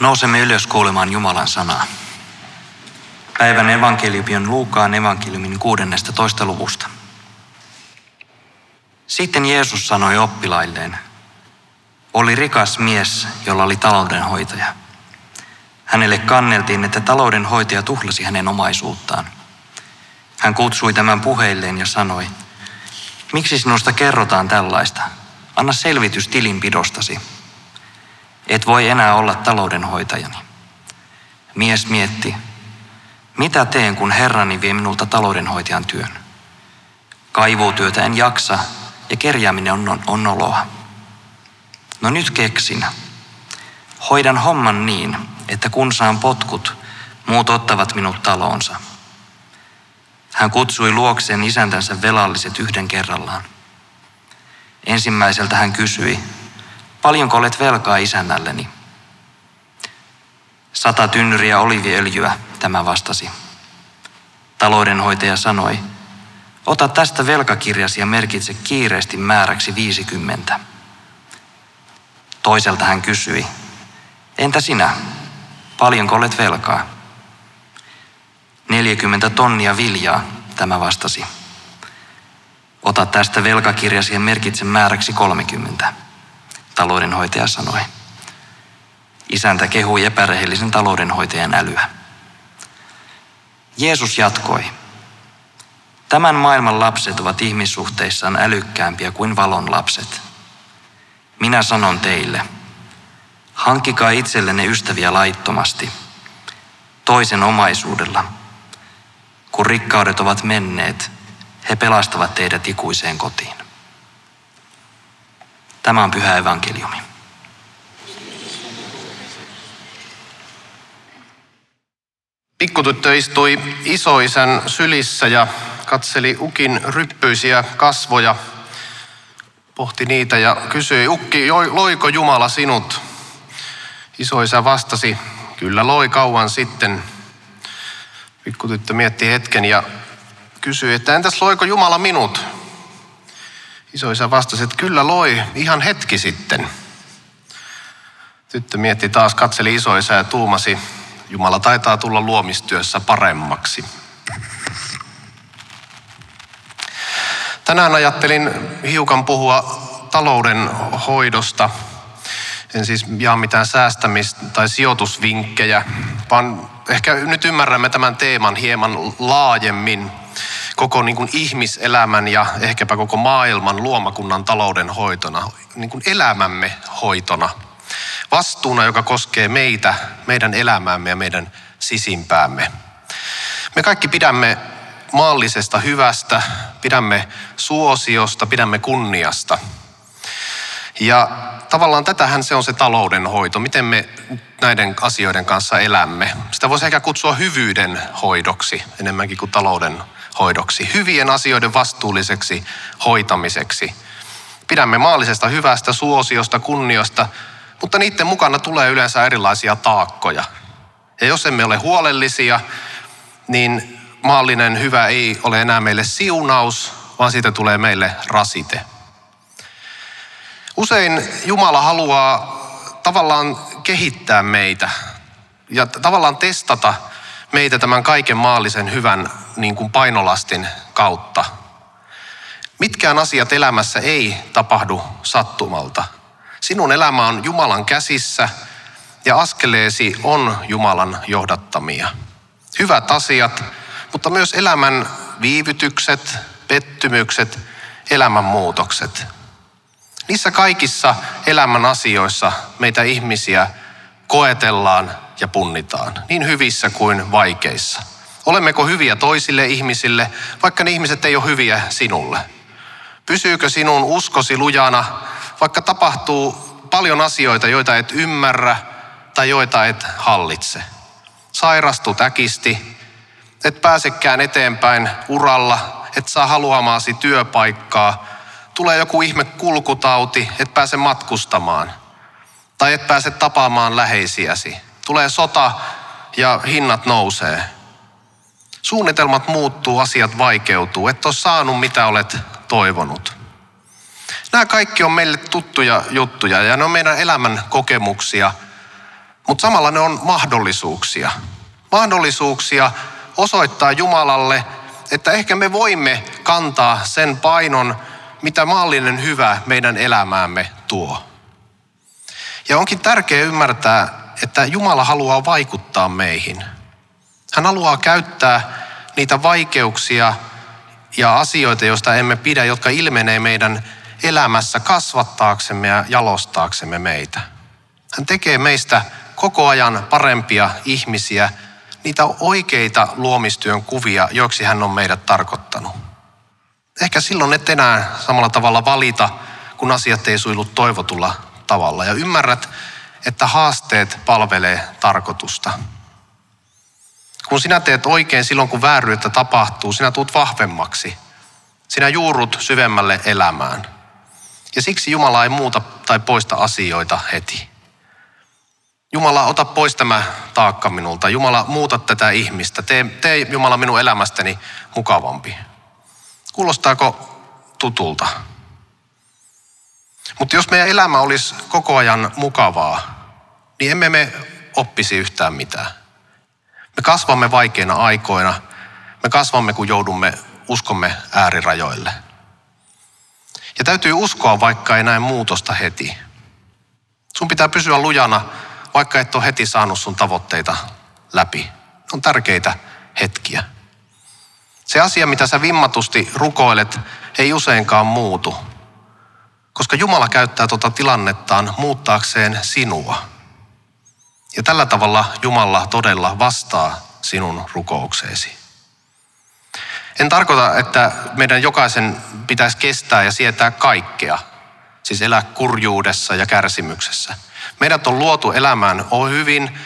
Nousemme ylös kuulemaan Jumalan sanaa. Päivän evankeliumi on Luukaan evankeliumin 16. luvusta. Sitten Jeesus sanoi oppilailleen, oli rikas mies, jolla oli taloudenhoitaja. Hänelle kanneltiin, että taloudenhoitaja tuhlasi hänen omaisuuttaan. Hän kutsui tämän puheilleen ja sanoi, miksi sinusta kerrotaan tällaista? Anna selvitys tilinpidostasi. Et voi enää olla taloudenhoitajani. Mies mietti, mitä teen, kun herrani vie minulta taloudenhoitajan työn? Kaivuutyötä en jaksa ja kerjääminen on, on, on oloa. No nyt keksin. Hoidan homman niin, että kun saan potkut, muut ottavat minut taloonsa. Hän kutsui luokseen isäntänsä velalliset yhden kerrallaan. Ensimmäiseltä hän kysyi, paljonko olet velkaa isännälleni? Sata tynnyriä oliviöljyä, tämä vastasi. Taloudenhoitaja sanoi, ota tästä velkakirjasi ja merkitse kiireesti määräksi 50. Toiselta hän kysyi, entä sinä, paljonko olet velkaa? 40 tonnia viljaa, tämä vastasi. Ota tästä velkakirjasi ja merkitse määräksi 30, taloudenhoitaja sanoi. Isäntä kehui epärehellisen taloudenhoitajan älyä. Jeesus jatkoi. Tämän maailman lapset ovat ihmissuhteissaan älykkäämpiä kuin valon lapset. Minä sanon teille, hankkikaa itsellenne ystäviä laittomasti, toisen omaisuudella. Kun rikkaudet ovat menneet, he pelastavat teidät ikuiseen kotiin. Tämä on pyhä evankeliumi. Pikkutyttö istui isoisän sylissä ja katseli ukin ryppyisiä kasvoja, pohti niitä ja kysyi, ukki, loiko Jumala sinut? Isoisä vastasi, kyllä loi kauan sitten. Pikkutyttö mietti hetken ja kysyi, että entäs loiko Jumala minut? Isoisä vastasi, että kyllä loi ihan hetki sitten. Tyttö mietti taas, katseli isoisä ja tuumasi, Jumala taitaa tulla luomistyössä paremmaksi. Tänään ajattelin hiukan puhua talouden hoidosta. En siis jaa mitään säästämis- tai sijoitusvinkkejä, vaan ehkä nyt ymmärrämme tämän teeman hieman laajemmin koko niin kuin ihmiselämän ja ehkäpä koko maailman luomakunnan talouden hoitona, niin kuin elämämme hoitona – Vastuuna, joka koskee meitä, meidän elämäämme ja meidän sisimpäämme. Me kaikki pidämme maallisesta hyvästä, pidämme suosiosta, pidämme kunniasta. Ja tavallaan tätähän se on se taloudenhoito, miten me näiden asioiden kanssa elämme. Sitä voisi ehkä kutsua hyvyyden hoidoksi enemmänkin kuin talouden hoidoksi. Hyvien asioiden vastuulliseksi hoitamiseksi. Pidämme maallisesta hyvästä, suosiosta, kunniosta, mutta niiden mukana tulee yleensä erilaisia taakkoja. Ja jos emme ole huolellisia, niin maallinen hyvä ei ole enää meille siunaus, vaan siitä tulee meille rasite. Usein Jumala haluaa tavallaan kehittää meitä ja tavallaan testata meitä tämän kaiken maallisen hyvän niin kuin painolastin kautta. Mitkään asiat elämässä ei tapahdu sattumalta – Sinun elämä on Jumalan käsissä ja askeleesi on Jumalan johdattamia. Hyvät asiat, mutta myös elämän viivytykset, pettymykset, elämänmuutokset. Niissä kaikissa elämän asioissa meitä ihmisiä koetellaan ja punnitaan, niin hyvissä kuin vaikeissa. Olemmeko hyviä toisille ihmisille, vaikka ne ihmiset ei ole hyviä sinulle? Pysyykö sinun uskosi lujana vaikka tapahtuu paljon asioita, joita et ymmärrä tai joita et hallitse. Sairastut äkisti, et pääsekään eteenpäin uralla, et saa haluamaasi työpaikkaa, tulee joku ihme kulkutauti, et pääse matkustamaan tai et pääse tapaamaan läheisiäsi. Tulee sota ja hinnat nousee. Suunnitelmat muuttuu, asiat vaikeutuu, et ole saanut mitä olet toivonut. Nämä kaikki on meille tuttuja juttuja ja ne on meidän elämän kokemuksia. Mutta samalla ne on mahdollisuuksia. Mahdollisuuksia osoittaa Jumalalle, että ehkä me voimme kantaa sen painon, mitä maallinen hyvä meidän elämäämme tuo. Ja onkin tärkeää ymmärtää, että Jumala haluaa vaikuttaa meihin. Hän haluaa käyttää niitä vaikeuksia ja asioita, joista emme pidä, jotka ilmenee meidän elämässä kasvattaaksemme ja jalostaaksemme meitä. Hän tekee meistä koko ajan parempia ihmisiä, niitä oikeita luomistyön kuvia, joiksi hän on meidät tarkoittanut. Ehkä silloin et enää samalla tavalla valita, kun asiat ei suilu toivotulla tavalla. Ja ymmärrät, että haasteet palvelee tarkoitusta. Kun sinä teet oikein silloin, kun vääryyttä tapahtuu, sinä tuut vahvemmaksi. Sinä juurut syvemmälle elämään. Ja siksi Jumala ei muuta tai poista asioita heti. Jumala, ota pois tämä taakka minulta. Jumala, muuta tätä ihmistä. Tee, tee Jumala minun elämästäni mukavampi. Kuulostaako tutulta? Mutta jos meidän elämä olisi koko ajan mukavaa, niin emme me oppisi yhtään mitään. Me kasvamme vaikeina aikoina. Me kasvamme, kun joudumme uskomme äärirajoille. Ja täytyy uskoa, vaikka ei näe muutosta heti. Sun pitää pysyä lujana, vaikka et ole heti saanut sun tavoitteita läpi. On tärkeitä hetkiä. Se asia, mitä sä vimmatusti rukoilet, ei useinkaan muutu. Koska Jumala käyttää tuota tilannettaan muuttaakseen sinua. Ja tällä tavalla Jumala todella vastaa sinun rukoukseesi. En tarkoita, että meidän jokaisen pitäisi kestää ja sietää kaikkea, siis elää kurjuudessa ja kärsimyksessä. Meidät on luotu elämään hyvin,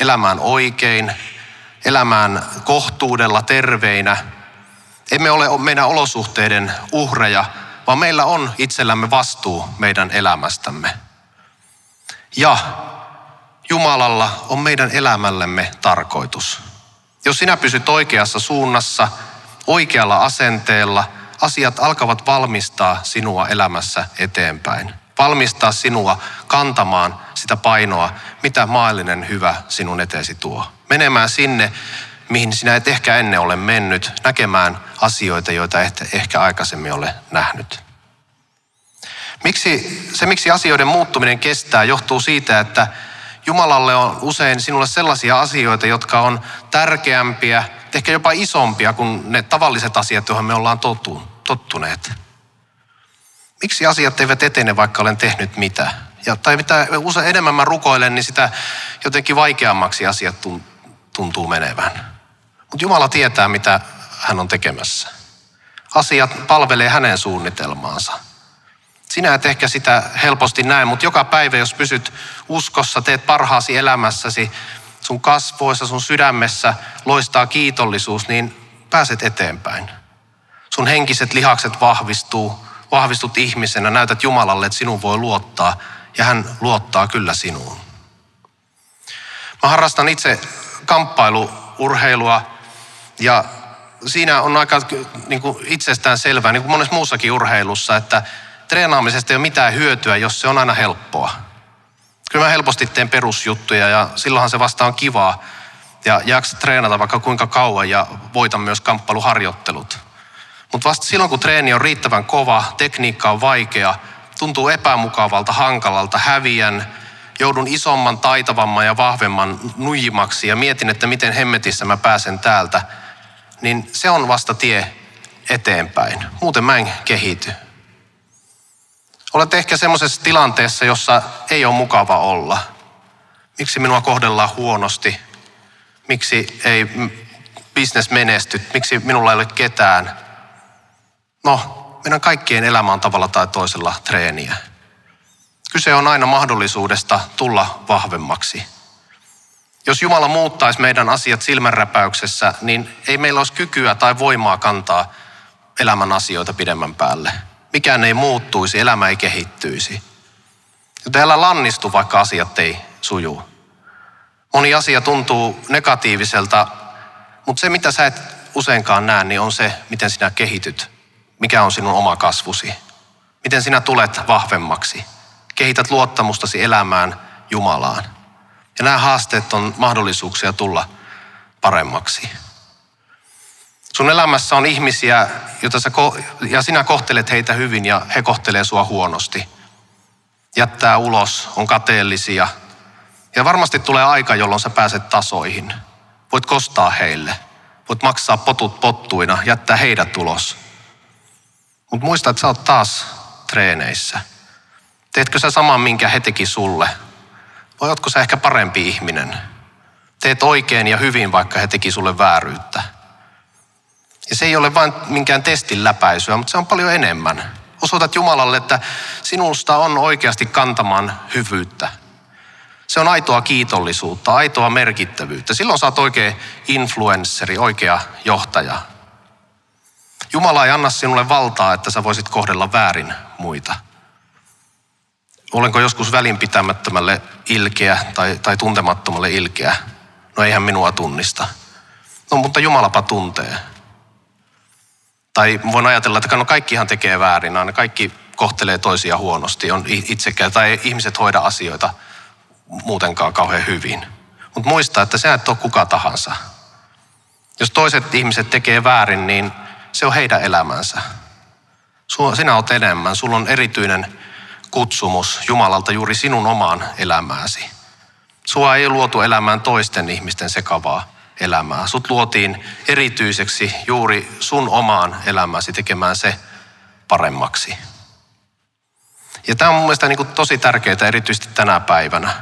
elämään oikein, elämään kohtuudella, terveinä. Emme ole meidän olosuhteiden uhreja, vaan meillä on itsellämme vastuu meidän elämästämme. Ja Jumalalla on meidän elämällemme tarkoitus. Jos sinä pysyt oikeassa suunnassa, oikealla asenteella, asiat alkavat valmistaa sinua elämässä eteenpäin. Valmistaa sinua kantamaan sitä painoa, mitä maallinen hyvä sinun eteesi tuo. Menemään sinne, mihin sinä et ehkä ennen ole mennyt, näkemään asioita, joita et ehkä aikaisemmin ole nähnyt. Miksi, se, miksi asioiden muuttuminen kestää, johtuu siitä, että Jumalalle on usein sinulle sellaisia asioita, jotka on tärkeämpiä, ehkä jopa isompia kuin ne tavalliset asiat, joihin me ollaan tottuneet. Miksi asiat eivät etene, vaikka olen tehnyt mitä? Ja, tai mitä usein enemmän mä rukoilen, niin sitä jotenkin vaikeammaksi asiat tuntuu menevän. Mutta Jumala tietää, mitä hän on tekemässä. Asiat palvelee hänen suunnitelmaansa. Sinä et ehkä sitä helposti näe, mutta joka päivä, jos pysyt uskossa, teet parhaasi elämässäsi, sun kasvoissa, sun sydämessä loistaa kiitollisuus, niin pääset eteenpäin. Sun henkiset lihakset vahvistuu, vahvistut ihmisenä, näytät Jumalalle, että sinun voi luottaa ja hän luottaa kyllä sinuun. Mä harrastan itse kamppailuurheilua ja siinä on aika niin kuin itsestään selvää, niin kuin monessa muussakin urheilussa, että treenaamisesta ei ole mitään hyötyä, jos se on aina helppoa. Kyllä mä helposti teen perusjuttuja ja silloinhan se vasta on kivaa ja jaksa treenata vaikka kuinka kauan ja voitan myös kamppailuharjoittelut. Mutta vasta silloin, kun treeni on riittävän kova, tekniikka on vaikea, tuntuu epämukavalta, hankalalta, häviän, joudun isomman, taitavamman ja vahvemman nujimaksi ja mietin, että miten hemmetissä mä pääsen täältä, niin se on vasta tie eteenpäin. Muuten mä en kehity. Olet ehkä semmoisessa tilanteessa, jossa ei ole mukava olla. Miksi minua kohdellaan huonosti? Miksi ei business menesty? Miksi minulla ei ole ketään? No, meidän kaikkien elämä on tavalla tai toisella treeniä. Kyse on aina mahdollisuudesta tulla vahvemmaksi. Jos Jumala muuttaisi meidän asiat silmänräpäyksessä, niin ei meillä olisi kykyä tai voimaa kantaa elämän asioita pidemmän päälle mikään ei muuttuisi, elämä ei kehittyisi. Joten älä lannistu, vaikka asiat ei suju. Moni asia tuntuu negatiiviselta, mutta se mitä sä et useinkaan näe, niin on se, miten sinä kehityt. Mikä on sinun oma kasvusi. Miten sinä tulet vahvemmaksi. Kehität luottamustasi elämään Jumalaan. Ja nämä haasteet on mahdollisuuksia tulla paremmaksi. Sun elämässä on ihmisiä, joita sä, ja sinä kohtelet heitä hyvin ja he kohtelee sua huonosti. Jättää ulos, on kateellisia. Ja varmasti tulee aika, jolloin sä pääset tasoihin. Voit kostaa heille. Voit maksaa potut pottuina, jättää heidät ulos. Mutta muista, että sä oot taas treeneissä. Teetkö sä saman, minkä he teki sulle? Ootko sä ehkä parempi ihminen? Teet oikein ja hyvin, vaikka he teki sulle vääryyttä. Ja se ei ole vain minkään testin läpäisyä, mutta se on paljon enemmän. Osoitat Jumalalle, että sinusta on oikeasti kantamaan hyvyyttä. Se on aitoa kiitollisuutta, aitoa merkittävyyttä. Silloin saat oikea influensseri, oikea johtaja. Jumala ei anna sinulle valtaa, että sä voisit kohdella väärin muita. Olenko joskus välinpitämättömälle ilkeä tai, tai tuntemattomalle ilkeä? No eihän minua tunnista. No mutta Jumalapa tuntee. Tai voin ajatella, että no kaikkihan tekee väärin, ne kaikki kohtelee toisia huonosti, on itsekään, tai ihmiset hoida asioita muutenkaan kauhean hyvin. Mutta muista, että sä et ole kuka tahansa. Jos toiset ihmiset tekee väärin, niin se on heidän elämänsä. Sinä olet enemmän, sulla on erityinen kutsumus Jumalalta juuri sinun omaan elämääsi. Sua ei luotu elämään toisten ihmisten sekavaa elämää. Sut luotiin erityiseksi juuri sun omaan elämääsi tekemään se paremmaksi. Ja tämä on mun mielestä niin tosi tärkeää erityisesti tänä päivänä.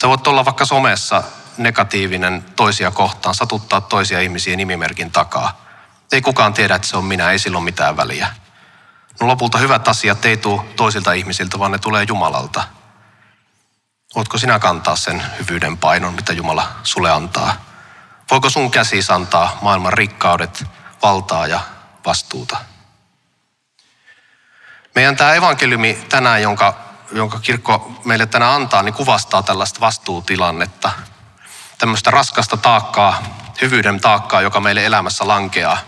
Sä voit olla vaikka somessa negatiivinen toisia kohtaan, satuttaa toisia ihmisiä nimimerkin takaa. Ei kukaan tiedä, että se on minä, ei silloin mitään väliä. No lopulta hyvät asiat ei tule toisilta ihmisiltä, vaan ne tulee Jumalalta. Voitko sinä kantaa sen hyvyyden painon, mitä Jumala sulle antaa? Voiko sun käsi antaa maailman rikkaudet, valtaa ja vastuuta? Meidän tämä evankeliumi tänään, jonka, jonka kirkko meille tänään antaa, niin kuvastaa tällaista vastuutilannetta. Tämmöistä raskasta taakkaa, hyvyyden taakkaa, joka meille elämässä lankeaa.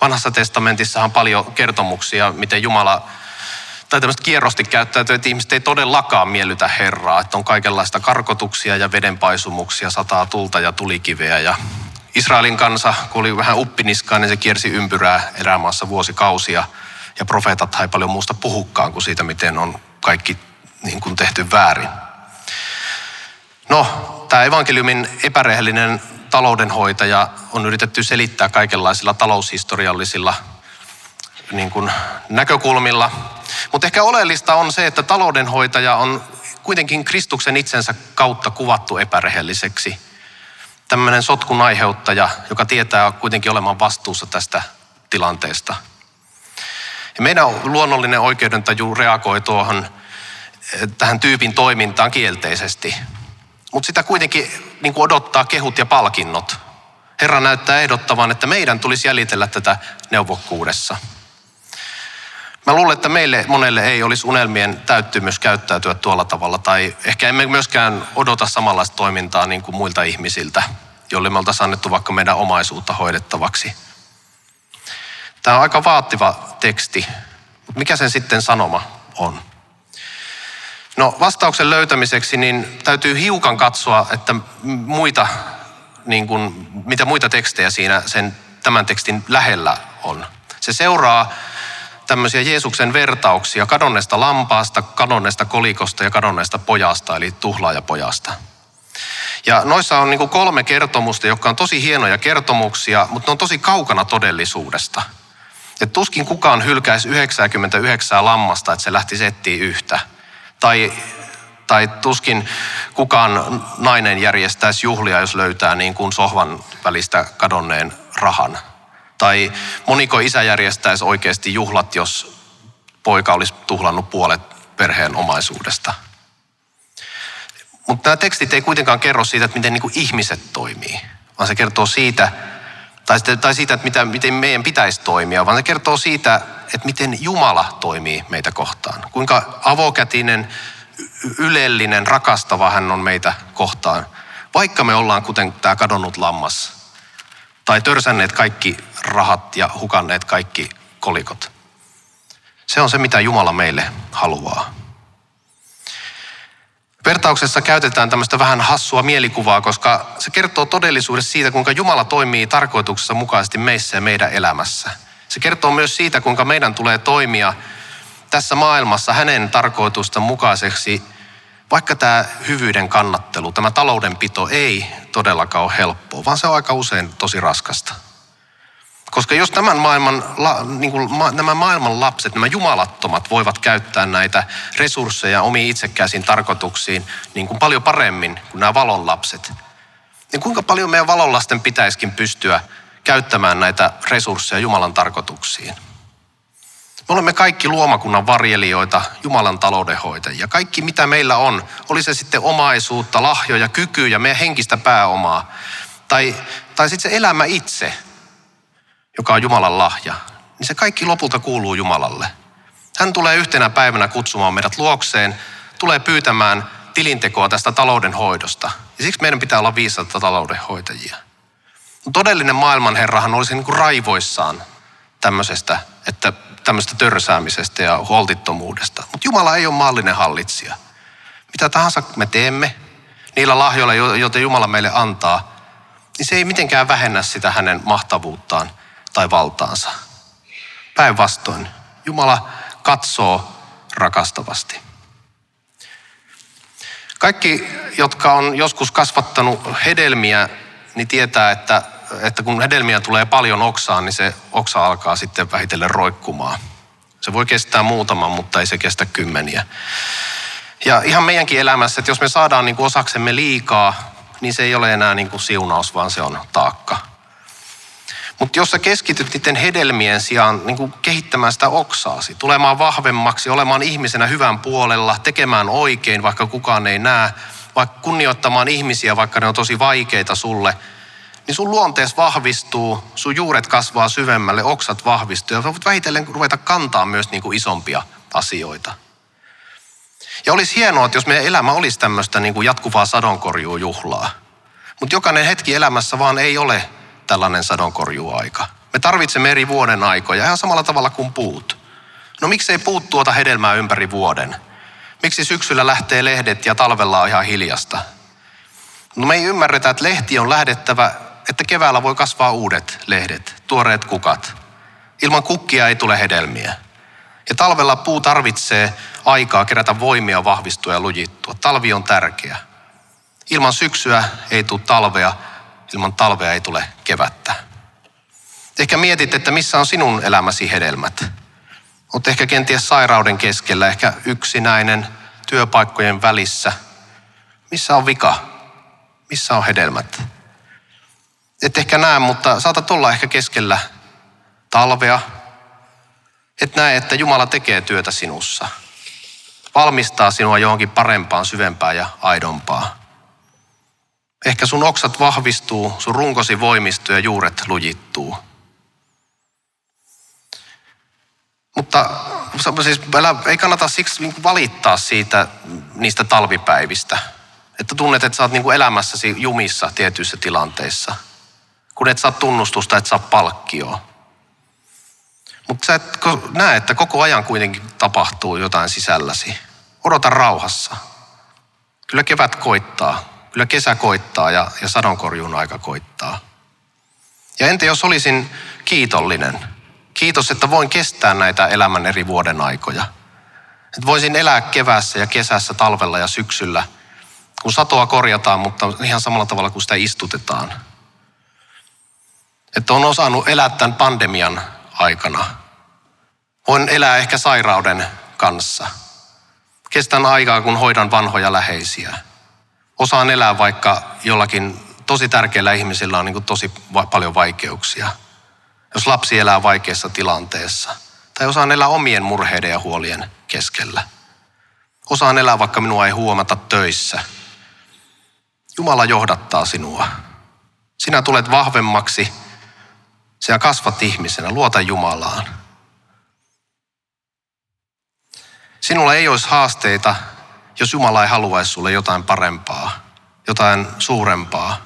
Vanhassa testamentissa on paljon kertomuksia, miten Jumala tai tämmöistä kierrosti käyttäytyy, että ihmiset ei todellakaan miellytä Herraa. Että on kaikenlaista karkotuksia ja vedenpaisumuksia, sataa tulta ja tulikiveä. Ja Israelin kansa, kun oli vähän uppiniskaan, niin se kiersi ympyrää erämaassa vuosikausia. Ja profeetat ei paljon muusta puhukkaan kuin siitä, miten on kaikki niin kuin tehty väärin. No, tämä evankeliumin epärehellinen taloudenhoitaja on yritetty selittää kaikenlaisilla taloushistoriallisilla niin kuin näkökulmilla. Mutta ehkä oleellista on se, että taloudenhoitaja on kuitenkin Kristuksen itsensä kautta kuvattu epärehelliseksi. Tämmöinen sotkun aiheuttaja, joka tietää kuitenkin olemaan vastuussa tästä tilanteesta. Ja meidän luonnollinen oikeudentaju reagoi tuohon eh, tähän tyypin toimintaan kielteisesti. Mutta sitä kuitenkin niin kuin odottaa kehut ja palkinnot. Herra näyttää ehdottavan, että meidän tulisi jäljitellä tätä neuvokkuudessa. Mä luulen, että meille monelle ei olisi unelmien täyttymys käyttäytyä tuolla tavalla, tai ehkä emme myöskään odota samanlaista toimintaa niin kuin muilta ihmisiltä, joille me oltaisiin annettu vaikka meidän omaisuutta hoidettavaksi. Tämä on aika vaativa teksti, mutta mikä sen sitten sanoma on? No vastauksen löytämiseksi niin täytyy hiukan katsoa, että muita, niin kuin, mitä muita tekstejä siinä sen, tämän tekstin lähellä on. Se seuraa tämmöisiä Jeesuksen vertauksia kadonneesta lampaasta, kadonneesta kolikosta ja kadonneesta pojasta, eli tuhlaajapojasta. Ja noissa on niin kolme kertomusta, jotka on tosi hienoja kertomuksia, mutta ne on tosi kaukana todellisuudesta. Et tuskin kukaan hylkäisi 99 lammasta, että se lähti etsiä yhtä. Tai, tai tuskin kukaan nainen järjestäisi juhlia, jos löytää niin kuin sohvan välistä kadonneen rahan. Tai moniko isä järjestäisi oikeasti juhlat, jos poika olisi tuhlannut puolet perheen omaisuudesta. Mutta nämä tekstit ei kuitenkaan kerro siitä, että miten niin kuin ihmiset toimii, vaan se kertoo siitä, tai, tai siitä, että mitä, miten meidän pitäisi toimia, vaan se kertoo siitä, että miten Jumala toimii meitä kohtaan. Kuinka avokätinen, ylellinen, rakastava hän on meitä kohtaan. Vaikka me ollaan kuten tämä kadonnut lammas, tai törsänneet kaikki rahat ja hukanneet kaikki kolikot. Se on se, mitä Jumala meille haluaa. Vertauksessa käytetään tämmöistä vähän hassua mielikuvaa, koska se kertoo todellisuudessa siitä, kuinka Jumala toimii tarkoituksessa mukaisesti meissä ja meidän elämässä. Se kertoo myös siitä, kuinka meidän tulee toimia tässä maailmassa hänen tarkoitusta mukaiseksi, vaikka tämä hyvyyden kannattelu, tämä taloudenpito ei todellakaan ole helppoa, vaan se on aika usein tosi raskasta. Koska jos tämän maailman, niin kuin, nämä maailman lapset, nämä jumalattomat voivat käyttää näitä resursseja omiin itsekäisiin tarkoituksiin niin kuin paljon paremmin kuin nämä valon lapset, niin kuinka paljon meidän valonlasten pitäisikin pystyä käyttämään näitä resursseja Jumalan tarkoituksiin? Me olemme kaikki luomakunnan varjelijoita, Jumalan taloudenhoitajia. Kaikki mitä meillä on, oli se sitten omaisuutta, lahjoja, kykyjä, meidän henkistä pääomaa. Tai, tai sitten se elämä itse, joka on Jumalan lahja, niin se kaikki lopulta kuuluu Jumalalle. Hän tulee yhtenä päivänä kutsumaan meidät luokseen, tulee pyytämään tilintekoa tästä taloudenhoidosta. Ja siksi meidän pitää olla viisaita taloudenhoitajia. Todellinen maailmanherrahan olisi niin kuin raivoissaan tämmöisestä, että tämmöistä törsäämisestä ja holtittomuudesta. Mutta Jumala ei ole maallinen hallitsija. Mitä tahansa me teemme, niillä lahjoilla, joita Jumala meille antaa, niin se ei mitenkään vähennä sitä hänen mahtavuuttaan tai valtaansa. Päinvastoin, Jumala katsoo rakastavasti. Kaikki, jotka on joskus kasvattanut hedelmiä, niin tietää, että, että kun hedelmiä tulee paljon oksaan, niin se oksa alkaa sitten vähitellen roikkumaan. Se voi kestää muutaman, mutta ei se kestä kymmeniä. Ja ihan meidänkin elämässä, että jos me saadaan niin kuin osaksemme liikaa, niin se ei ole enää niin kuin siunaus, vaan se on taakka. Mutta jos sä keskityt niiden hedelmien sijaan niin kuin kehittämään sitä oksaasi, tulemaan vahvemmaksi, olemaan ihmisenä hyvän puolella, tekemään oikein, vaikka kukaan ei näe, vaikka kunnioittamaan ihmisiä, vaikka ne on tosi vaikeita sulle, niin sun luontees vahvistuu, sun juuret kasvaa syvemmälle, oksat vahvistuu ja voit vähitellen ruveta kantaa myös niin kuin isompia asioita. Ja olisi hienoa, että jos meidän elämä olisi tämmöistä niin kuin jatkuvaa sadonkorjuujuhlaa. Mutta jokainen hetki elämässä vaan ei ole tällainen sadonkorjuaika. Me tarvitsemme eri vuoden aikoja, ihan samalla tavalla kuin puut. No miksei puut tuota hedelmää ympäri vuoden? Miksi syksyllä lähtee lehdet ja talvella on ihan hiljasta? No me ei ymmärretä, että lehti on lähdettävä, että keväällä voi kasvaa uudet lehdet, tuoreet kukat. Ilman kukkia ei tule hedelmiä. Ja talvella puu tarvitsee aikaa kerätä voimia, vahvistua ja lujittua. Talvi on tärkeä. Ilman syksyä ei tule talvea, ilman talvea ei tule kevättä. Ehkä mietit, että missä on sinun elämäsi hedelmät. Olet ehkä kenties sairauden keskellä, ehkä yksinäinen, työpaikkojen välissä. Missä on vika? Missä on hedelmät? Et ehkä näe, mutta saatat olla ehkä keskellä talvea. Et näe, että Jumala tekee työtä sinussa. Valmistaa sinua johonkin parempaan, syvempään ja aidompaan. Ehkä sun oksat vahvistuu, sun runkosi voimistuu ja juuret lujittuu. Mutta siis ei kannata siksi niin valittaa siitä, niistä talvipäivistä. Että tunnet, että sä oot niin elämässäsi jumissa tietyissä tilanteissa. Kun et saa tunnustusta, et saa palkkioa. Mutta sä et näe, että koko ajan kuitenkin tapahtuu jotain sisälläsi. Odota rauhassa. Kyllä kevät koittaa. Kyllä kesä koittaa ja, ja sadonkorjuun aika koittaa. Ja entä jos olisin kiitollinen? Kiitos, että voin kestää näitä elämän eri vuoden aikoja. Että voisin elää keväässä ja kesässä, talvella ja syksyllä, kun satoa korjataan, mutta ihan samalla tavalla kuin sitä istutetaan. Että on osannut elää tämän pandemian aikana. Voin elää ehkä sairauden kanssa. Kestän aikaa, kun hoidan vanhoja läheisiä osaan elää, vaikka jollakin tosi tärkeillä ihmisillä on niin tosi va- paljon vaikeuksia. Jos lapsi elää vaikeassa tilanteessa. Tai osaan elää omien murheiden ja huolien keskellä. Osaan elää, vaikka minua ei huomata töissä. Jumala johdattaa sinua. Sinä tulet vahvemmaksi. Sinä kasvat ihmisenä. Luota Jumalaan. Sinulla ei olisi haasteita, jos Jumala ei haluaisi sulle jotain parempaa, jotain suurempaa.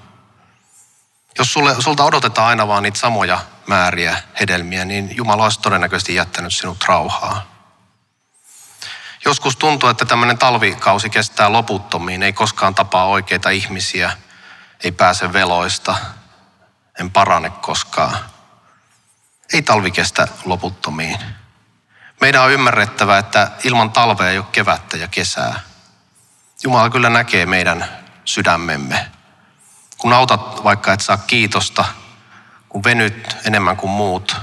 Jos sulle, sulta odotetaan aina vaan niitä samoja määriä hedelmiä, niin Jumala olisi todennäköisesti jättänyt sinut rauhaa. Joskus tuntuu, että tämmöinen talvikausi kestää loputtomiin, ei koskaan tapaa oikeita ihmisiä, ei pääse veloista, en parane koskaan. Ei talvi kestä loputtomiin. Meidän on ymmärrettävä, että ilman talvea ei ole kevättä ja kesää. Jumala kyllä näkee meidän sydämemme. Kun autat vaikka et saa kiitosta, kun venyt enemmän kuin muut,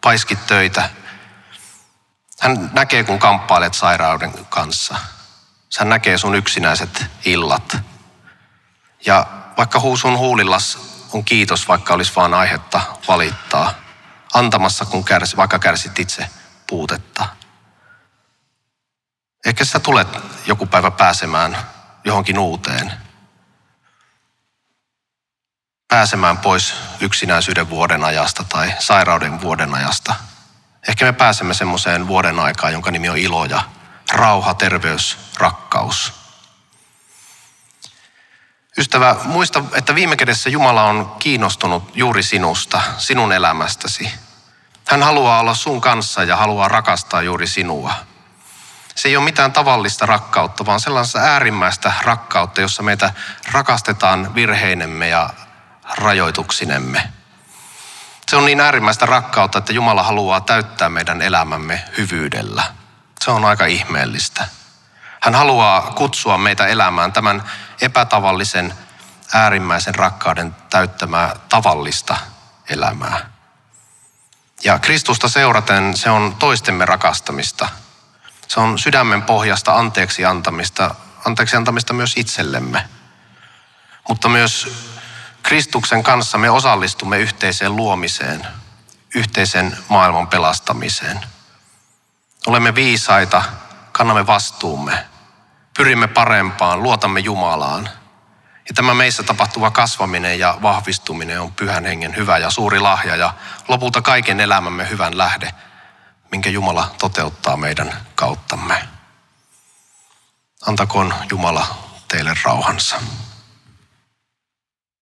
paiskit töitä. Hän näkee, kun kamppailet sairauden kanssa. Hän näkee sun yksinäiset illat. Ja vaikka sun huulillas on kiitos, vaikka olisi vaan aihetta valittaa. Antamassa, kun kärsi, vaikka kärsit itse puutetta. Ehkä sä tulet joku päivä pääsemään johonkin uuteen. Pääsemään pois yksinäisyyden vuoden ajasta tai sairauden vuoden ajasta. Ehkä me pääsemme semmoiseen vuoden aikaan, jonka nimi on ilo ja rauha, terveys, rakkaus. Ystävä, muista, että viime kädessä Jumala on kiinnostunut juuri sinusta, sinun elämästäsi. Hän haluaa olla sun kanssa ja haluaa rakastaa juuri sinua. Se ei ole mitään tavallista rakkautta, vaan sellaista äärimmäistä rakkautta, jossa meitä rakastetaan virheinemme ja rajoituksinemme. Se on niin äärimmäistä rakkautta, että Jumala haluaa täyttää meidän elämämme hyvyydellä. Se on aika ihmeellistä. Hän haluaa kutsua meitä elämään tämän epätavallisen, äärimmäisen rakkauden täyttämää tavallista elämää. Ja Kristusta seuraten se on toistemme rakastamista. Se on sydämen pohjasta anteeksi antamista, anteeksi antamista myös itsellemme. Mutta myös Kristuksen kanssa me osallistumme yhteiseen luomiseen, yhteisen maailman pelastamiseen. Olemme viisaita, kannamme vastuumme, pyrimme parempaan, luotamme Jumalaan. Ja tämä meissä tapahtuva kasvaminen ja vahvistuminen on pyhän hengen hyvä ja suuri lahja ja lopulta kaiken elämämme hyvän lähde, minkä Jumala toteuttaa meidän kauttamme. Antakoon Jumala teille rauhansa.